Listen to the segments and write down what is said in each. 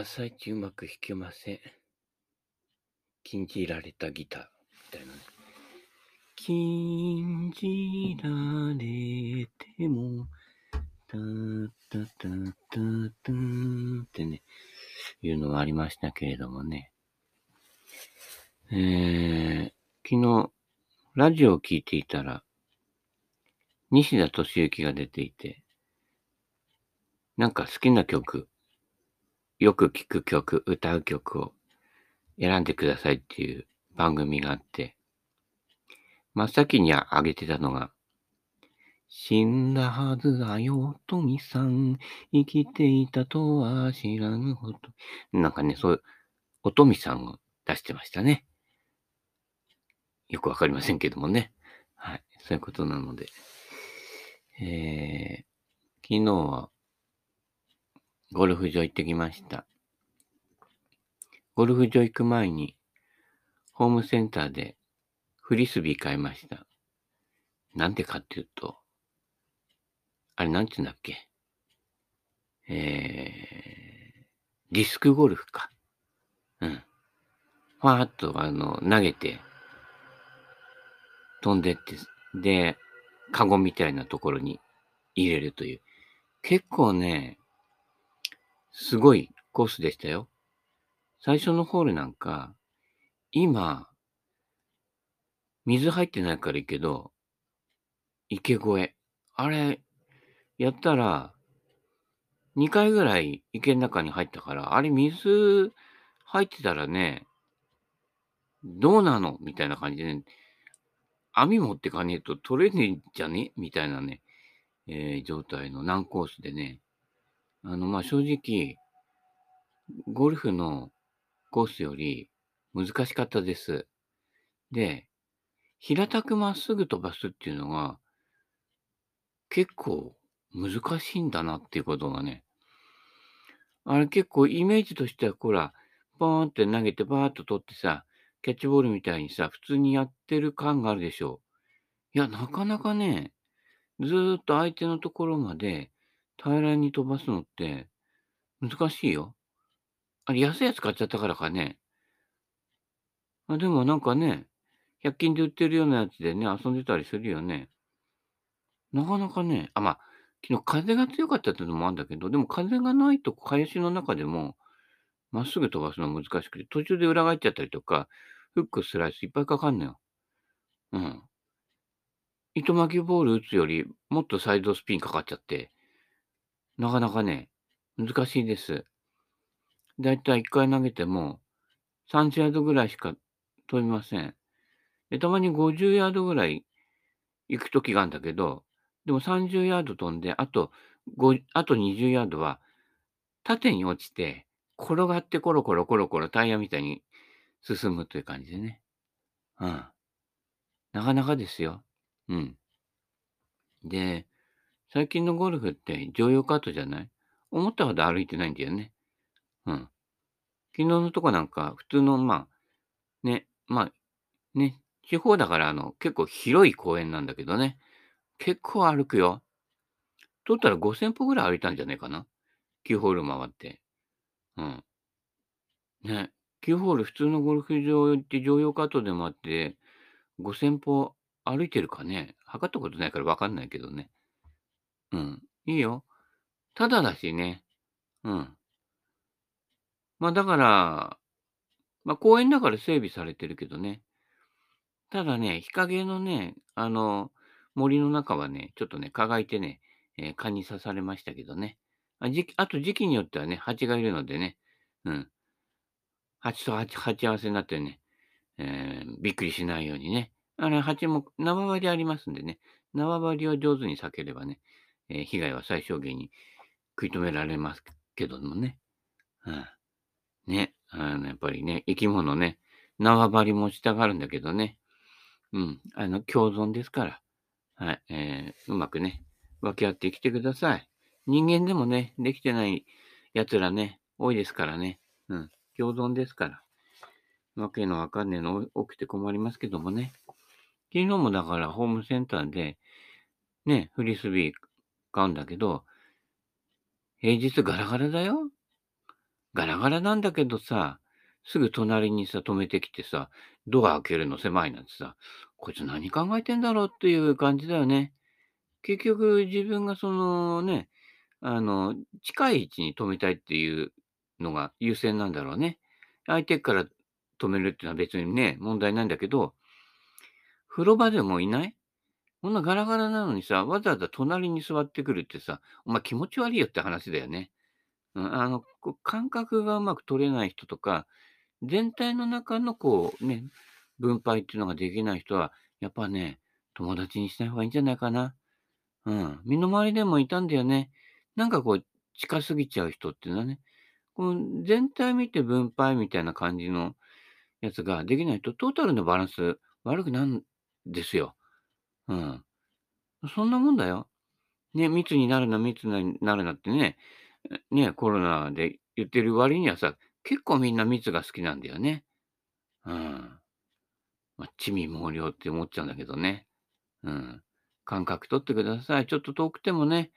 朝一うまく弾けません。禁じられたギターみたいなね。禁じられても、たたたたたんってね、いうのがありましたけれどもね。えー、昨日、ラジオを聞いていたら、西田敏行が出ていて、なんか好きな曲、よく聴く曲、歌う曲を選んでくださいっていう番組があって、真っ先に挙げてたのが、死んだはずだよ、トミさん。生きていたとは知らぬほど。なんかね、そう、おとみさんを出してましたね。よくわかりませんけどもね。はい。そういうことなので。えー、昨日は、ゴルフ場行ってきました。ゴルフ場行く前に、ホームセンターでフリスビー買いました。なんでかっていうと、あれなんて言うんだっけ？えー、ディスクゴルフか。うん。ファーっとあの、投げて、飛んでって、で、カゴみたいなところに入れるという。結構ね、すごいコースでしたよ。最初のホールなんか、今、水入ってないからいいけど、池越え。あれ、やったら、2回ぐらい池の中に入ったから、あれ水入ってたらね、どうなの？みたいな感じで、ね、網持ってかねえと取れねえんじゃね？みたいなね、えー、状態の難コースでね、あの、まあ、正直、ゴルフのコースより難しかったです。で、平たくまっすぐ飛ばすっていうのが、結構難しいんだなっていうことがね。あれ結構イメージとしては、ほら、ポーンって投げてバーッと取ってさ、キャッチボールみたいにさ、普通にやってる感があるでしょう。いや、なかなかね、ずーっと相手のところまで平らに飛ばすのって難しいよ。あれ、安いやつ買っちゃったからかね。あでもなんかね、100均で売ってるようなやつでね、遊んでたりするよね。なかなかね、あ、まあ、昨日風が強かったってのもあるんだけど、でも風がないと林の中でも、まっすぐ飛ばすの難しくて、途中で裏返っちゃったりとか、フック、スライスいっぱいかかんのよ。うん。糸巻きボール打つより、もっとサイドスピンかかっちゃって、なかなかね、難しいです。だいたい1回投げても、30ヤードぐらいしか飛びません。で、たまに50ヤードぐらい行くときがあるんだけど、でも30ヤード飛んで、あと5、あと20ヤードは縦に落ちて、転がってコロコロコロコロタイヤみたいに進むという感じでね。うん。なかなかですよ。うん。で、最近のゴルフって乗用カートじゃない？思ったほど歩いてないんだよね。うん。昨日のとこなんか、普通の、まあ、ね、まあ、ね、地方だからあの、結構広い公園なんだけどね。結構歩くよ。取ったら5000歩ぐらい歩いたんじゃないかな。9ホール回って。うん。ね。9ホール普通のゴルフ場行って乗用カートでもあって、5000歩歩いてるかね。測ったことないからわかんないけどね。うん。いいよ。ただだしね。うん。まあだから、まあ公園だから整備されてるけどね。ただね、日陰のね、あの、森の中はね、ちょっとね、蚊がいてね、えー、蚊に刺されましたけどね。あじあと時期によってはね、蜂がいるのでね、うん。蜂と蜂蜂合わせになってね、えー、びっくりしないようにね。あの、蜂も縄張りありますんでね、縄張りを上手に避ければね、え、被害は最小限に食い止められますけどもね。うん。ね、あの、やっぱりね、生き物ね、縄張りもしたがるんだけどね。うん。あの、共存ですから。はい、えー、うまくね、分け合って生きてください。人間でもね、できてない奴らね、多いですからね。うん、共存ですから。わけのわかんねえの起きて困りますけどもね。昨日もだからホームセンターで、ね、フリスビー買うんだけど、平日ガラガラだよ。ガラガラなんだけどさ、すぐ隣にさ、止めてきてさ、ドア開けるの狭いなんてさ、こいつ何考えてんだろうっていう感じだよね。結局自分がそのね、あの、近い位置に止めたいっていうのが優先なんだろうね。相手から止めるっていうのは別にね、問題ないんだけど、風呂場でもいない？こんなガラガラなのにさ、わざわざ隣に座ってくるってさ、お前気持ち悪いよって話だよね。うん、あの、感覚がうまく取れない人とか、全体の中のこうね、分配っていうのができない人は、やっぱね、友達にしない方がいいんじゃないかな。うん。身の回りでもいたんだよね。なんかこう、近すぎちゃう人っていうのはね、この全体見て分配みたいな感じのやつができないと、トータルのバランス悪くなるんですよ。うん。そんなもんだよ。ね、密になるな、密になるなってね、ね、コロナで言ってる割にはさ、結構みんな密が好きなんだよね。うん。まあ、地味猛量って思っちゃうんだけどね。うん。間隔取ってください。ちょっと遠くてもね、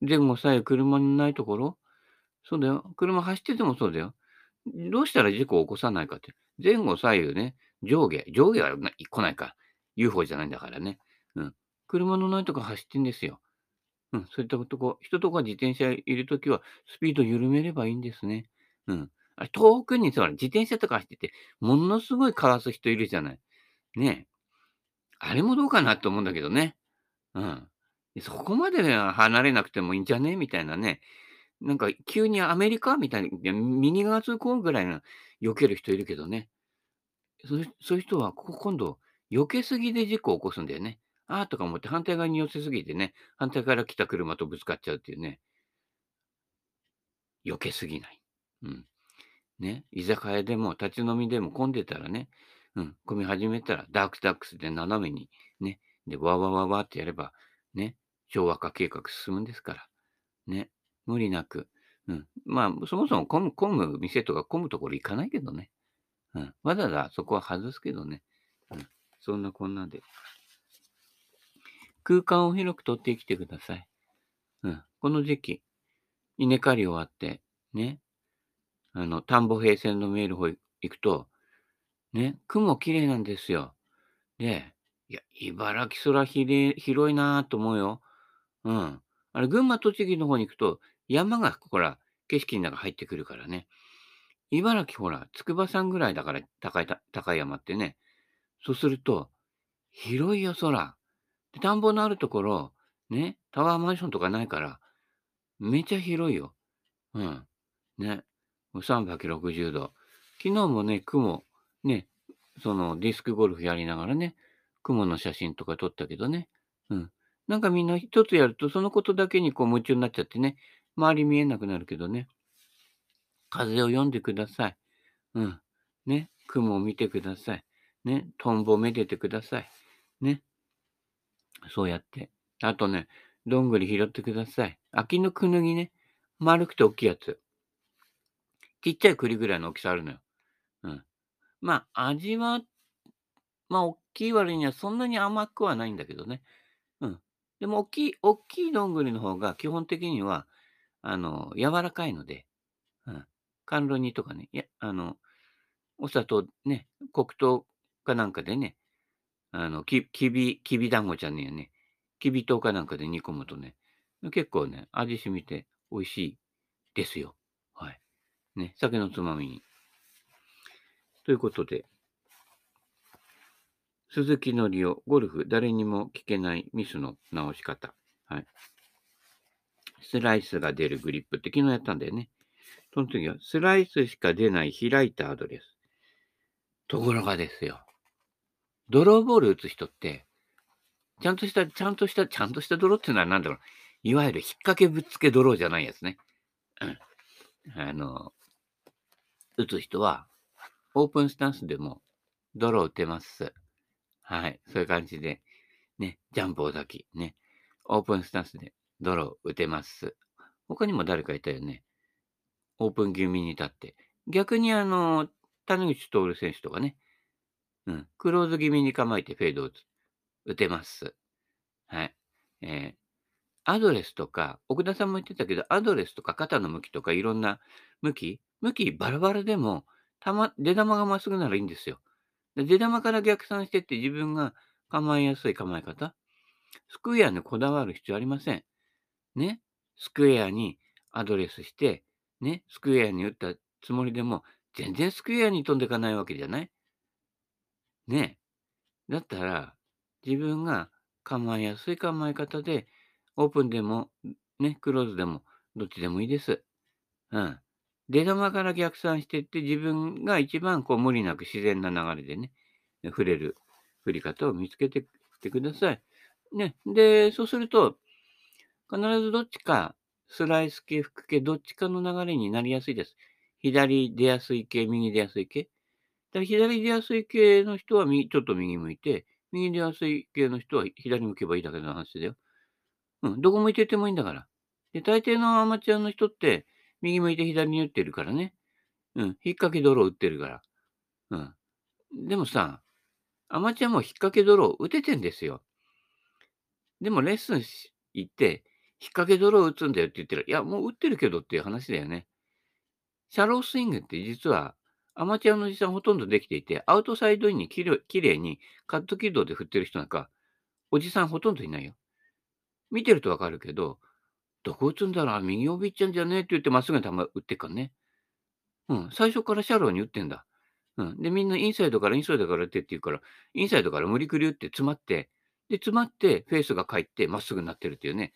前後左右車のないところ、そうだよ。車走っててもそうだよ。どうしたら事故を起こさないかって。前後左右ね、上下、上下は来ないか。UFO じゃないんだからね。車のないとこ走ってんですよ。うん。そういったとこ、人とか自転車いるときは、スピード緩めればいいんですね。うん。あれ遠くにさ、自転車とか走ってて、ものすごいかわす人いるじゃない。ねえ。あれもどうかなと思うんだけどね。うん。そこまで離れなくてもいいんじゃね？みたいなね。なんか急にアメリカ？みたいに、右側通行ぐらいの避ける人いるけどね。そういう人は、ここ今度、避けすぎで事故を起こすんだよね。ああとか思って反対側に寄せすぎてね、反対から来た車とぶつかっちゃうっていうね。避けすぎない。うん。ね、居酒屋でも立ち飲みでも混んでたらね、うん、混み始めたらダークダックスで斜めにね、で、わわわわってやれば、ね、昭和化計画進むんですから。ね、無理なく。うん。まあ、そもそも混む、混む店とか混むところ行かないけどね。うん。わざわざそこは外すけどね。うん。そんなこんなで。空間を広く取ってきてください。うん。この時期、稲刈り終わって、ね。あの、田んぼ平線の見える方行くと、ね、雲綺麗なんですよ。で、いや、茨城空ひれ広いなぁと思うよ。うん。あれ、群馬、栃木の方に行くと、山が、ほら、景色の中入ってくるからね。茨城、ほら、筑波山ぐらいだから、高い、高い山ってね。そうすると、広いよ、空。で、田んぼのあるところ、ね、タワーマンションとかないから、めちゃ広いよ。うん。ね。360度。昨日もね、雲、ね、そのディスクゴルフやりながらね、雲の写真とか撮ったけどね。うん。なんかみんな一つやると、そのことだけにこう夢中になっちゃってね、周り見えなくなるけどね。風を読んでください。うん。ね。雲を見てください。ね。トンボをめでてください。ね。そうやって。あとね、どんぐり拾ってください。秋のくぬぎね。丸くて大きいやつ。ちっちゃい栗ぐらいの大きさあるのよ。うん。まあ、味は、まあ、大きい割にはそんなに甘くはないんだけどね。うん。でも、大きい、大きいどんぐりの方が基本的には、あの、柔らかいので、うん。甘露煮とかね、いや、あの、お砂糖ね、黒糖かなんかでね、あの、き、きび、きび団子ちゃんねね、きび糖かなんかで煮込むとね、結構ね、味染みて美味しいですよ。はい。ね、酒のつまみに。ということで、鈴木のりお、ゴルフ、誰にも聞けないミスの直し方。はい。スライスが出るグリップって昨日やったんだよね。その時は、スライスしか出ない開いたアドレス。ところがですよ。ドローボール打つ人って、ちゃんとした、ちゃんとした、ちゃんとしたドローっていうのは何だろう。いわゆる引っ掛けぶっつけドローじゃないやつね。うん。あの、打つ人は、オープンスタンスでもドロー打てます。はい。そういう感じで、ね、ジャンプを咲き、ね、オープンスタンスでドロー打てます。他にも誰かいたよね。オープン気味に立って。逆にあの、谷口徹選手とかね、うん、クローズ気味に構えてフェードを打つ。打てます。はい。えー、アドレスとか、奥田さんも言ってたけど、アドレスとか肩の向きとかいろんな向き、向きバラバラでも、たま、出玉がまっすぐならいいんですよ。で出玉から逆算してって自分が構えやすい構え方。スクエアにこだわる必要ありません。ね。スクエアにアドレスして、ね。スクエアに打ったつもりでも、全然スクエアに飛んでいかないわけじゃないね。だったら、自分が構えやすい構え方で、オープンでも、ね、クローズでも、どっちでもいいです。うん。出玉から逆算していって、自分が一番こう無理なく自然な流れでね、触れる振り方を見つけてってください。ね。で、そうすると、必ずどっちか、スライス系、フック系、どっちかの流れになりやすいです。左出やすい系、右出やすい系。だから左出やすい系の人はちょっと右向いて、右出やすい系の人は左向けばいいだけの話だよ。うん、どこ向いててもいいんだから。で、大抵のアマチュアの人って、右向いて左に打ってるからね。うん、引っ掛けドロー打ってるから。うん。でもさ、アマチュアも引っ掛けドロー打ててんですよ。でもレッスン行って、引っ掛けドロー打つんだよって言ったら、いや、もう打ってるけどっていう話だよね。シャロースイングって実は、アマチュアのおじさんほとんどできていて、アウトサイドインにきれいにカット軌道で振ってる人なんか、おじさんほとんどいないよ。見てるとわかるけど、どこ打つんだろう右帯っちゃんじゃねえって言ってまっすぐに球打ってっかね。うん、最初からシャローに打ってんだ。うん。で、みんなインサイドからインサイドから打ってって言うから、インサイドから無理くり打って詰まって、で、詰まってフェースが返ってまっすぐになってるっていうね。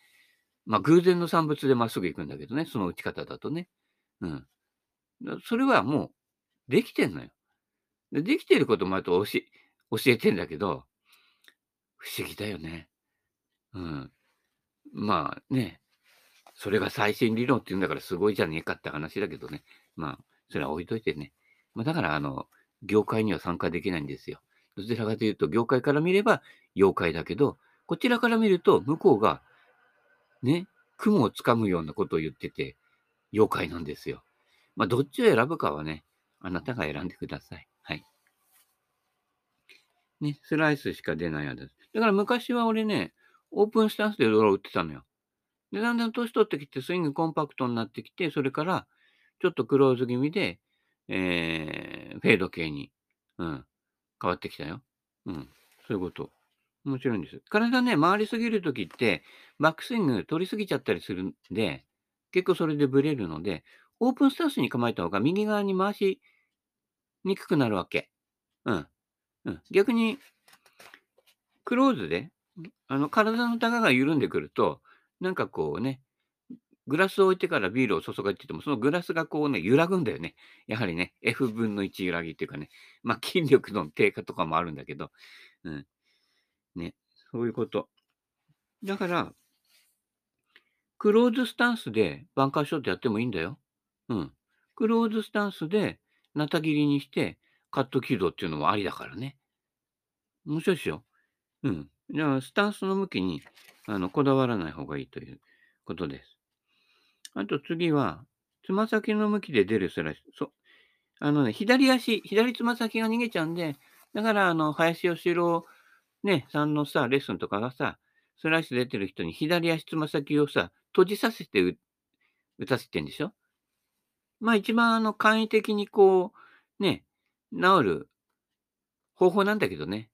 まあ、偶然の産物でまっすぐ行くんだけどね、その打ち方だとね。うん。それはもう、できてんのよ。でできてることもあと教えてんだけど、不思議だよね。うん。まあね、それが最新理論って言うんだからすごいじゃねえかって話だけどね。まあ、それは置いといてね。まあ、だから、あの、業界には参加できないんですよ。どちらかというと、業界から見れば妖怪だけど、こちらから見ると、向こうが、ね、雲をつかむようなことを言ってて、妖怪なんですよ。まあ、どっちを選ぶかはね、あなたが選んでください。はい。ね、スライスしか出ないやつ。だから昔は俺ね、オープンスタンスでドロー打ってたのよ。で、だんだん年取ってきて、スイングコンパクトになってきて、それから、ちょっとクローズ気味で、えー、フェード系に、うん、変わってきたよ。うん、そういうこと。面白いんです。体ね、回りすぎるときって、バックスイング取りすぎちゃったりするんで、結構それでブレるので、オープンスタンスに構えた方が右側に回しにくくなるわけ。うん。うん、逆に、クローズで、あの、体の高が緩んでくると、なんかこうね、グラスを置いてからビールを注がれてても、そのグラスがこうね、揺らぐんだよね。やはりね、F 分の1揺らぎっていうかね、まあ筋力の低下とかもあるんだけど、うん。ね、そういうこと。だから、クローズスタンスでバンカーショットやってもいいんだよ。うん。クローズスタンスで、なた切りにして、カット軌道っていうのもありだからね。面白いですよ。うん。じゃあ、スタンスの向きに、あの、こだわらない方がいいということです。あと次は、つま先の向きで出るスライス。そう。あのね、左足、左つま先が逃げちゃうんで、だから、あの、林義郎、ね、さんのさ、レッスンとかがさ、スライス出てる人に左足つま先をさ、閉じさせて打たせてんでしょ？まあ一番あの簡易的にこう、ね、治る方法なんだけどね。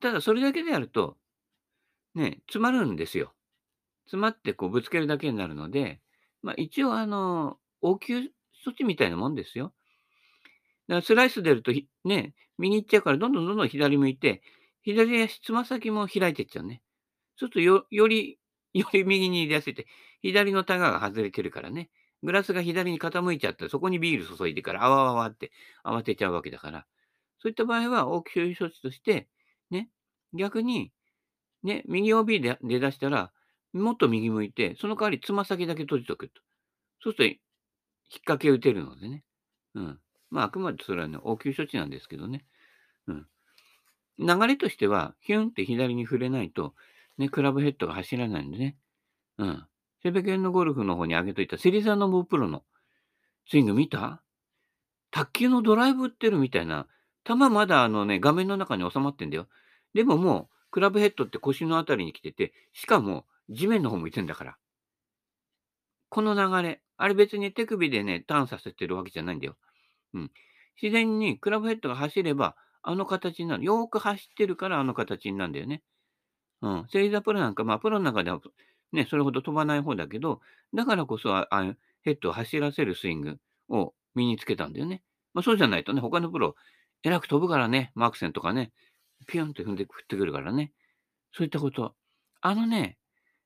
ただそれだけでやると、ね、詰まるんですよ。詰まってこうぶつけるだけになるので、まあ一応あの、応急措置みたいなもんですよ。だからスライス出るとね、右行っちゃうからどんどんどんどん左向いて、左足つま先も開いていっちゃうね。そうするとよ、より、より右に入れやすいって、左のタガが外れてるからね。グラスが左に傾いちゃって、そこにビール注いでから、あわあわって慌てちゃうわけだから、そういった場合は、応急処置として、ね、逆に、ね、右 OB で出だしたら、もっと右向いて、その代わりつま先だけ閉じとくと。そうすると、引っ掛け打てるのでね。うん。まあ、あくまでそれはね、応急処置なんですけどね。うん。流れとしては、ヒュンって左に触れないと、ね、クラブヘッドが走らないんでね。うん。セベケンのゴルフの方に上げといたセリザノブプロのスイング見た？卓球のドライブ打ってるみたいな、球まだあのね、画面の中に収まってんだよ。でももう、クラブヘッドって腰のあたりに来てて、しかも地面の方向いてんだから。この流れ、あれ別に手首でね、ターンさせてるわけじゃないんだよ。うん。自然にクラブヘッドが走れば、あの形になる。よーく走ってるからあの形になるんだよね。うん。セイザプロなんか、まあ、プロの中では、ね、それほど飛ばない方だけど、だからこそ、ああヘッドを走らせるスイングを身につけたんだよね。まあ、そうじゃないとね、他のプロ、えらく飛ぶからね、マークセンとかね、ピュンって踏んで振ってくるからね。そういったこと。あのね、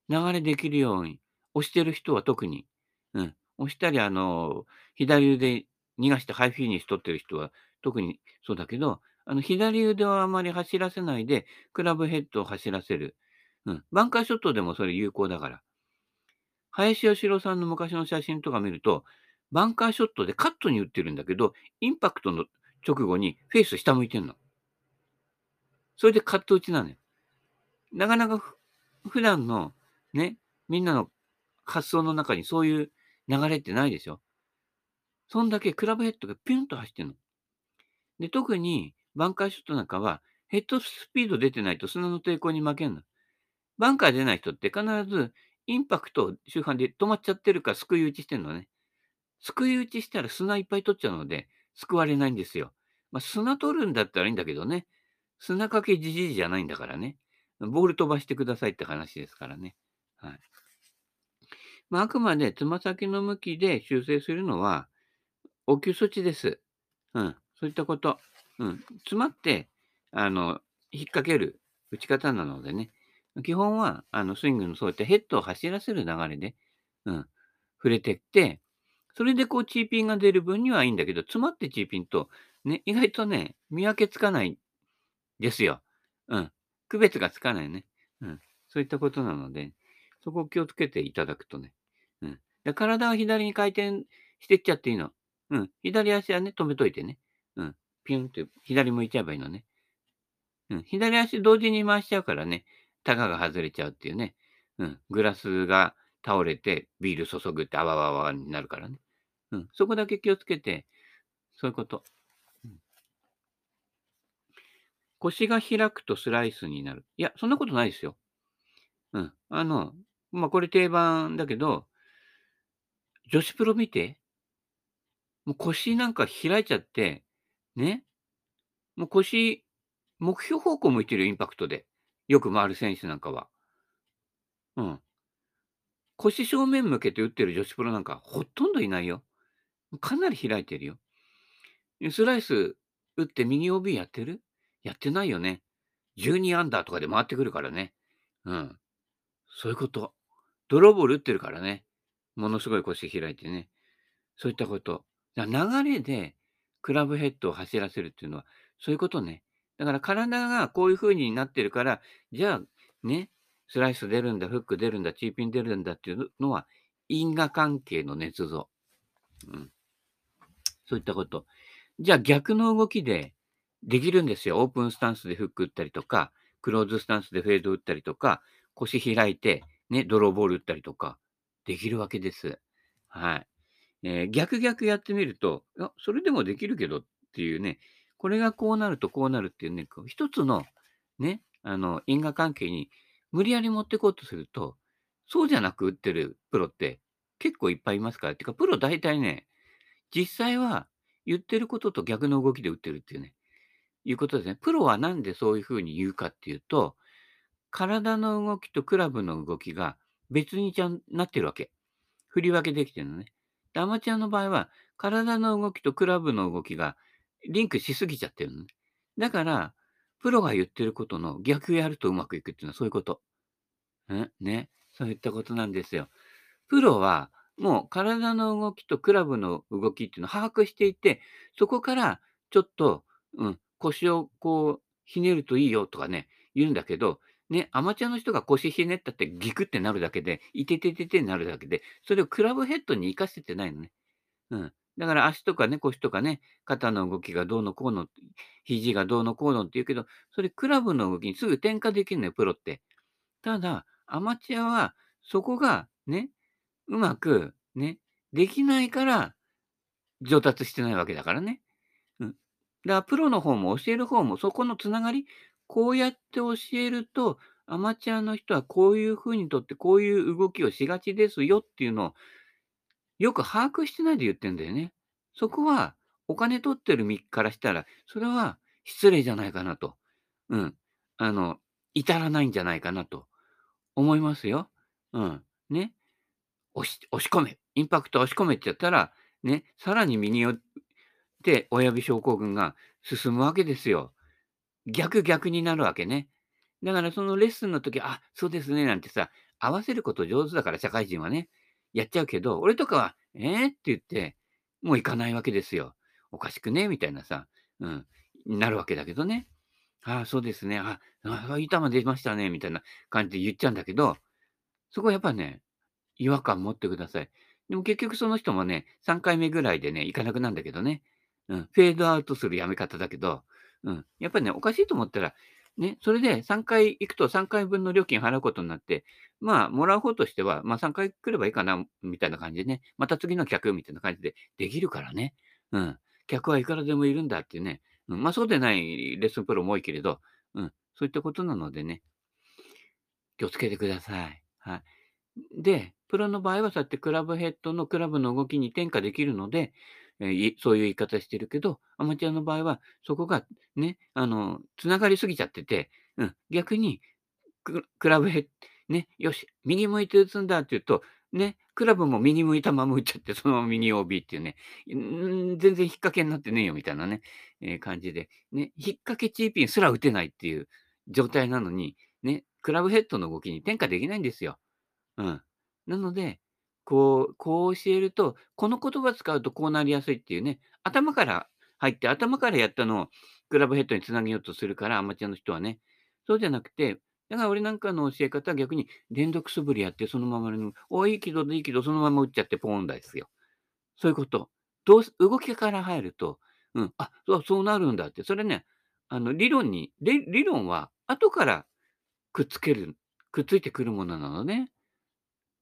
流れできるように、押してる人は特に、うん、押したり、あの、左腕逃がしてハイフィニッシュ取ってる人は特にそうだけど、あの、左腕をあまり走らせないで、クラブヘッドを走らせる。うん。バンカーショットでもそれ有効だから。林義郎さんの昔の写真とか見ると、バンカーショットでカットに打ってるんだけど、インパクトの直後にフェース下向いてんの。それでカット打ちなのよ。なかなか普段のね、みんなの発想の中にそういう流れってないでしょ。そんだけクラブヘッドがピュンと走ってんの。で、特にバンカーショットなんかは、ヘッドスピード出てないと砂の抵抗に負けんの。バンカー出ない人って必ずインパクト周辺で止まっちゃってるから救い打ちしてんのね。救い打ちしたら砂いっぱい取っちゃうので、救われないんですよ。まあ、砂取るんだったらいいんだけどね。砂かけじじいじゃないんだからね。ボール飛ばしてくださいって話ですからね。はい。まあ、あくまでつま先の向きで修正するのは、応急措置です。うん。そういったこと。うん。詰まって、あの、引っ掛ける打ち方なのでね。基本は、あの、スイングのそういったヘッドを走らせる流れで、うん。触れてって、それでこう、チーピンが出る分にはいいんだけど、詰まってチーピンと、ね、意外とね、見分けつかないですよ。うん。区別がつかないね。うん。そういったことなので、そこを気をつけていただくとね。うん。で体は左に回転してっちゃっていいの。うん。左足はね、止めといてね。うん。ピュンって左向いちゃえばいいのね。うん。左足同時に回しちゃうからね、タガが外れちゃうっていうね。うん。グラスが倒れてビール注ぐってあわわわになるからね。うん。そこだけ気をつけて、そういうこと。うん、腰が開くとスライスになる。いや、そんなことないですよ。うん。あの、まあ、これ定番だけど、女子プロ見て。もう腰なんか開いちゃって、ね。もう腰、目標方向向いてるよインパクトで。よく回る選手なんかは。うん。腰正面向けて打ってる女子プロなんかほとんどいないよ。かなり開いてるよ。スライス打って右 OB やってる？やってないよね。12アンダーとかで回ってくるからね。うん。そういうこと。ドローボール打ってるからね。ものすごい腰開いてね。そういったこと。流れでクラブヘッドを走らせるっていうのは、そういうことね。だから体がこういう風になってるから、じゃあね、スライス出るんだ、フック出るんだ、チーピン出るんだっていうのは、因果関係の捏造。うん。そういったこと。じゃあ逆の動きでできるんですよ。オープンスタンスでフック打ったりとか、クローズスタンスでフェード打ったりとか、腰開いて、ね、ドローボール打ったりとか、できるわけです。はい。えー、逆逆やってみると、それでもできるけどっていうね、これがこうなるとこうなるっていうね、こう一つのね、あの、因果関係に無理やり持ってこうとすると、そうじゃなく打ってるプロって結構いっぱいいますから。てか、プロ大体ね、実際は言ってることと逆の動きで打ってるっていうね、いうことですね。プロはなんでそういうふうに言うかっていうと、体の動きとクラブの動きが別にちゃんなってるわけ。振り分けできてるのね。で、アマチュアの場合は、体の動きとクラブの動きがリンクしすぎちゃってるのね。だから、プロが言ってることの逆やるとうまくいくっていうのはそういうこと。んね。そういったことなんですよ。プロは、もう体の動きとクラブの動きっていうのを把握していて、そこからちょっと、うん、腰をこう、ひねるといいよとかね、言うんだけど、ね、アマチュアの人が腰ひねったってギクってなるだけで、いててててになるだけで、それをクラブヘッドに活かせてないのね。うん。だから足とかね、腰とかね、肩の動きがどうのこうの、肘がどうのこうのって言うけど、それクラブの動きにすぐ転化できるのよ、プロって。ただ、アマチュアはそこがね、うまくね、できないから上達してないわけだからね。うん。だからプロの方も教える方もそこのつながり、こうやって教えると、アマチュアの人はこういう風にとってこういう動きをしがちですよっていうのを、よく把握してないで言ってんだよね。そこはお金取ってる身からしたら、それは失礼じゃないかなと。うん。あの、至らないんじゃないかなと思いますよ。うん。ね。押し押し込め、インパクト押し込めってやったら、ね、さらに右寄って親指症候群が進むわけですよ。逆逆になるわけね。だからそのレッスンの時、あ、そうですね、なんてさ、合わせること上手だから社会人はね、やっちゃうけど、俺とかは、えー、って言って、もう行かないわけですよ。おかしくねみたいなさ、うん、なるわけだけどね。ああ、そうですね。あ、あ、板が出ましたね、みたいな感じで言っちゃうんだけど、そこはやっぱね、違和感持ってください。でも結局その人もね、3回目ぐらいでね、行かなくなるんだけどね。うん、フェードアウトするやめ方だけど、うん、やっぱりね、おかしいと思ったら、ね、それで3回行くと3回分の料金払うことになって、まあ、もらう方としては、まあ3回来ればいいかな、みたいな感じでね、また次の客みたいな感じでできるからね。うん。客はいくらでもいるんだっていうね。うん、まあそうでないレッスンプロも多いけれど、うん、そういったことなのでね、気をつけてください。はい。で、プロの場合はそうやってクラブヘッドのクラブの動きに転化できるので、えそういう言い方してるけど、アマチュアの場合はそこがね、あの、つながりすぎちゃってて、うん、逆にクラブヘッね、よし、右向いて打つんだって言うと、ね、クラブも右向いたまま打っちゃって、そのまま右 OB っていうね、全然引っ掛けになってねえよみたいなね、えー感じで、ね、引っ掛けチーピンすら打てないっていう状態なのに、ね、クラブヘッドの動きに転化できないんですよ。うん。なので、こう、こう教えると、この言葉使うとこうなりやすいっていうね、頭から入って、頭からやったのをクラブヘッドにつなげようとするから、アマチュアの人はね。そうじゃなくて、だから俺なんかの教え方は逆に連続素振りやってそのままの、おいいけどいいけどそのまま打っちゃってポーンだですよ。そういうこと。どう動きから入ると、うん、あ、そうそうなるんだって。それね、あの理論に、理論は後からくっつける、くっついてくるものなのね。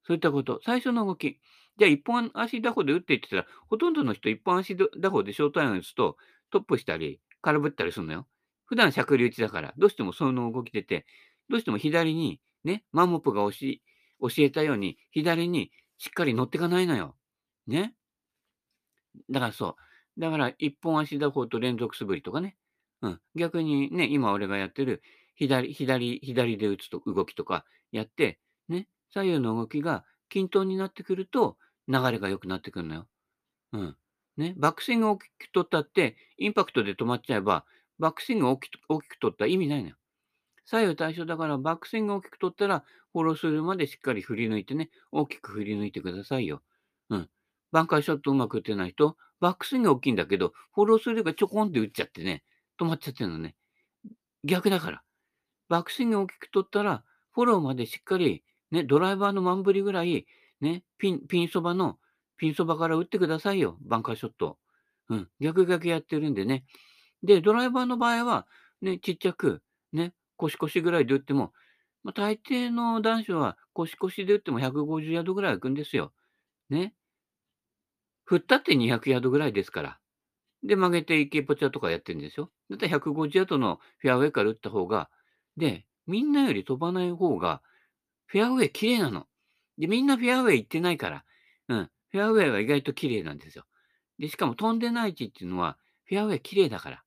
そういったこと。最初の動き。じゃあ、一本足打法で打っていってたら、ほとんどの人、一本足打法でショートアイアン打つと、トップしたり、空振ったりするのよ。普段しゃくり打ちだから、どうしてもその動き出て、どうしても左に、ね、マンモップが教え教えたように、左にしっかり乗ってかないのよ。ね。だからそう。だから、一本足打法と連続素振りとかね。うん。逆にね、今俺がやってる、左、左、左で打つと動きとかやって、ね、左右の動きが均等になってくると、流れが良くなってくるのよ。うん。ね、バックスイングを大きく取ったって、インパクトで止まっちゃえば、バックスイングを大きく大きく取った意味ないのよ。左右対称だから、バックスイングを大きく取ったら、フォローするまでしっかり振り抜いてね、大きく振り抜いてくださいよ。うん。バンカーショットうまく打てない人、バックスイング大きいんだけど、フォローするがちょこんって打っちゃってね、止まっちゃってるのね。逆だから。バックスイングを大きく取ったら、フォローまでしっかり、ね、ドライバーの万振りぐらい、ね、ピン、ピンそばの、ピンそばから打ってくださいよ、バンカーショット。うん、逆逆やってるんでね。で、ドライバーの場合は、ね、ちっちゃく、ね、腰腰ぐらいで打っても、まあ、大抵の男子は腰腰で打っても150ヤードぐらい行くんですよ。ね。振ったって200ヤードぐらいですから。で、曲げて池ポチャとかやってるんですよ。だったら150ヤードのフェアウェイから打った方が、で、みんなより飛ばない方が、フェアウェイ綺麗なの。で、みんなフェアウェイ行ってないから、うん、フェアウェイは意外と綺麗なんですよ。で、しかも飛んでない位置っていうのは、フェアウェイ綺麗だから。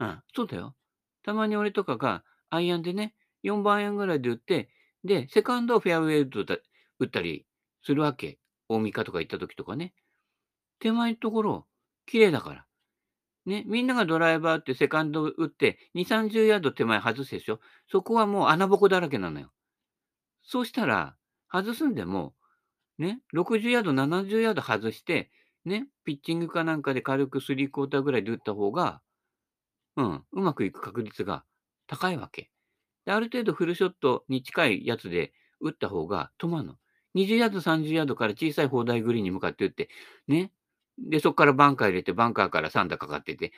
うん、そうだよ。たまに俺とかが、アイアンでね、4番アイアンぐらいで打って、で、セカンドをフェアウェイ打ったりするわけ。大三日とか行った時とかね。手前のところ、綺麗だから。ね、みんながドライバーってセカンド打って、2、30ヤード手前外すでしょそこはもう穴ぼこだらけなのよ。そうしたら、外すんでも、ね、60ヤード、70ヤード外して、ね、ピッチングかなんかで軽く3クォーターぐらいで打った方が、うん、うまくいく確率が高いわけ。で、ある程度フルショットに近いやつで打った方が止まるの。20ヤード、30ヤードから小さい砲台グリーンに向かって打って、ね。で、そこからバンカー入れて、バンカーから3打かかってて、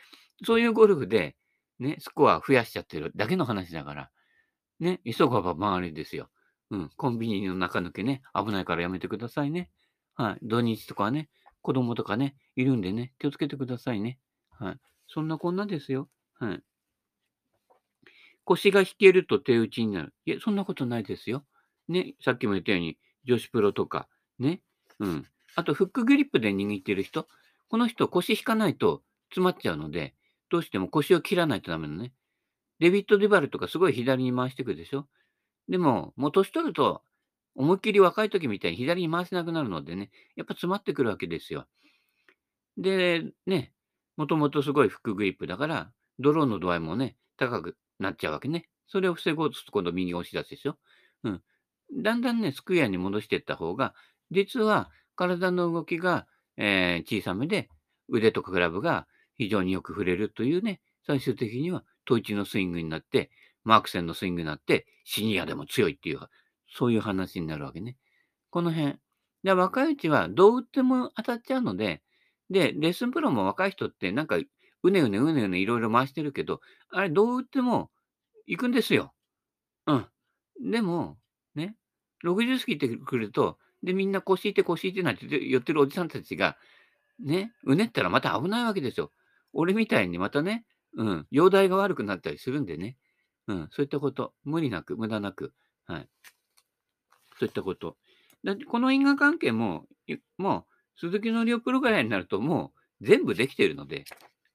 そういうゴルフで、ね、スコア増やしちゃってるだけの話だから、ね、急がば回りですよ。うん、コンビニの中抜けね、危ないからやめてくださいね。はい、土日とかね、子供とかね、いるんでね、気をつけてくださいね。はい。そんなこんなですよ。はい。腰が引けると手打ちになる。いや、そんなことないですよ。ね、さっきも言ったように、女子プロとか、ね、うん。あと、フックグリップで握ってる人、この人腰引かないと詰まっちゃうので、どうしても腰を切らないとダメなのね。デビッド・デバルとかすごい左に回してくるでしょ。でも、もう年取ると、思いっきり若い時みたいに左に回せなくなるのでね、やっぱ詰まってくるわけですよ。で、ね、もともとすごいフックグリップだから、ドローの度合いもね、高くなっちゃうわけね。それを防ごうとすると今度右押し出すでしょ。うん。だんだんね、スクエアに戻していった方が、実は体の動きが、えー小さめで、腕とかグラブが非常によく触れるというね、最終的には統一のスイングになって、マークセンのスイングになって、シニアでも強いっていう、そういう話になるわけね。この辺。で、若いうちはどう打っても当たっちゃうので、で、レッスンプロも若い人ってなんか、うねうねうねうねいろいろ回してるけど、あれどう打っても行くんですよ。うん。でも、ね、60過ぎてくると、で、みんな腰いて腰いてなんて言ってるおじさんたちが、ね、うねったらまた危ないわけですよ。俺みたいにまたね、うん、容体が悪くなったりするんでね。うん、そういったこと。無理なく、無駄なく。はい。そういったこと。だってこの因果関係も、もう、鈴木のりおプロぐらいになるともう全部できているので、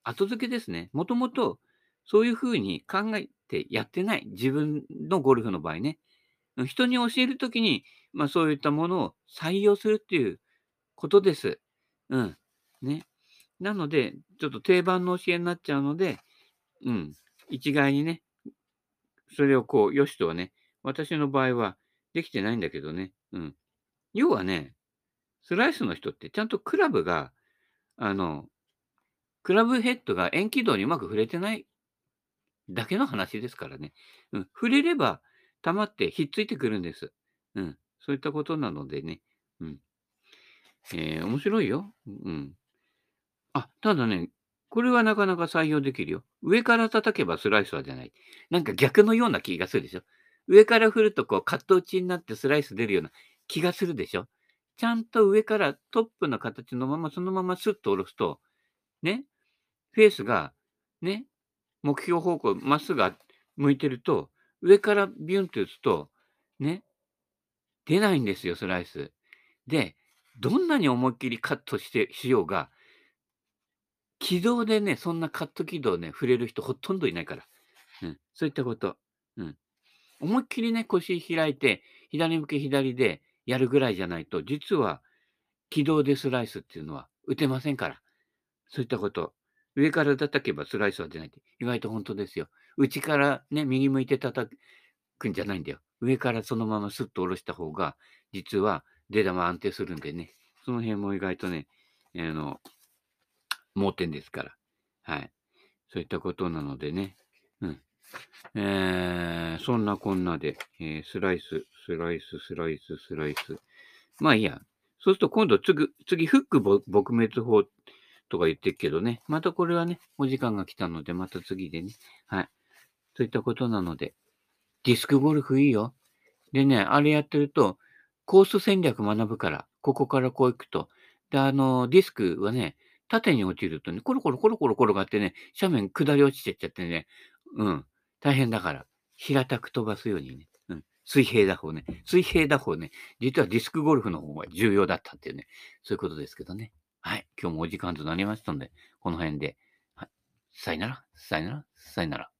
後付けですね。もともとそういうふうに考えてやってない。自分のゴルフの場合ね。人に教えるときに、まあそういったものを採用するっていうことです。うん。ね。なので、ちょっと定番の教えになっちゃうので、うん。一概にね、それをこう、よしとはね、私の場合はできてないんだけどね。うん。要はね、スライスの人ってちゃんとクラブが、あの、クラブヘッドが円軌道にうまく触れてないだけの話ですからね。うん。触れれば、溜まってひっついてくるんです。うん。そういったことなのでね。うん。えー面白いよ。うん。あ、ただね、これはなかなか採用できるよ。上から叩けばスライスは出ない。なんか逆のような気がするでしょ。上から振るとこうカット打ちになってスライス出るような気がするでしょ。ちゃんと上からトップの形のままそのままスッと下ろすと、ね、フェースが、ね、目標方向まっすぐ向いてると、上からビュンって打つと、ね、出ないんですよ、スライス。で、どんなに思いっきりカットしてしようが、軌道でね、そんなカット軌道ね、触れる人ほとんどいないから。うん、そういったこと。うん。思いっきりね、腰開いて、左向け左でやるぐらいじゃないと、実は軌道でスライスっていうのは打てませんから。そういったこと。上から叩けばスライスは出ないって、意外と本当ですよ。内からね、右向いて叩くんじゃないんだよ。上からそのままスッと下ろした方が、実は出玉安定するんでね。その辺も意外とね、あの、盲点ですから。はい。そういったことなのでね。うん。えー、そんなこんなで、えースライス、スライス、スライス、スライス。まあいいや。そうすると今度次、次、フック撲滅法とか言ってるけどね。またこれはね、お時間が来たので、また次でね。はい。そういったことなので、ディスクゴルフいいよ。でね、あれやってると、コース戦略学ぶから、ここからこう行くと。で、あの、ディスクはね、縦に落ちるとね、コロコロコロコロ転がってね、斜面下り落ちてっちゃってね、うん、大変だから、平たく飛ばすようにね、うん、水平打法ね、水平打法ね、実はディスクゴルフの方が重要だったっていうね、そういうことですけどね。はい、今日もお時間となりましたので、この辺で、はい、さよなら、さよなら、さよなら。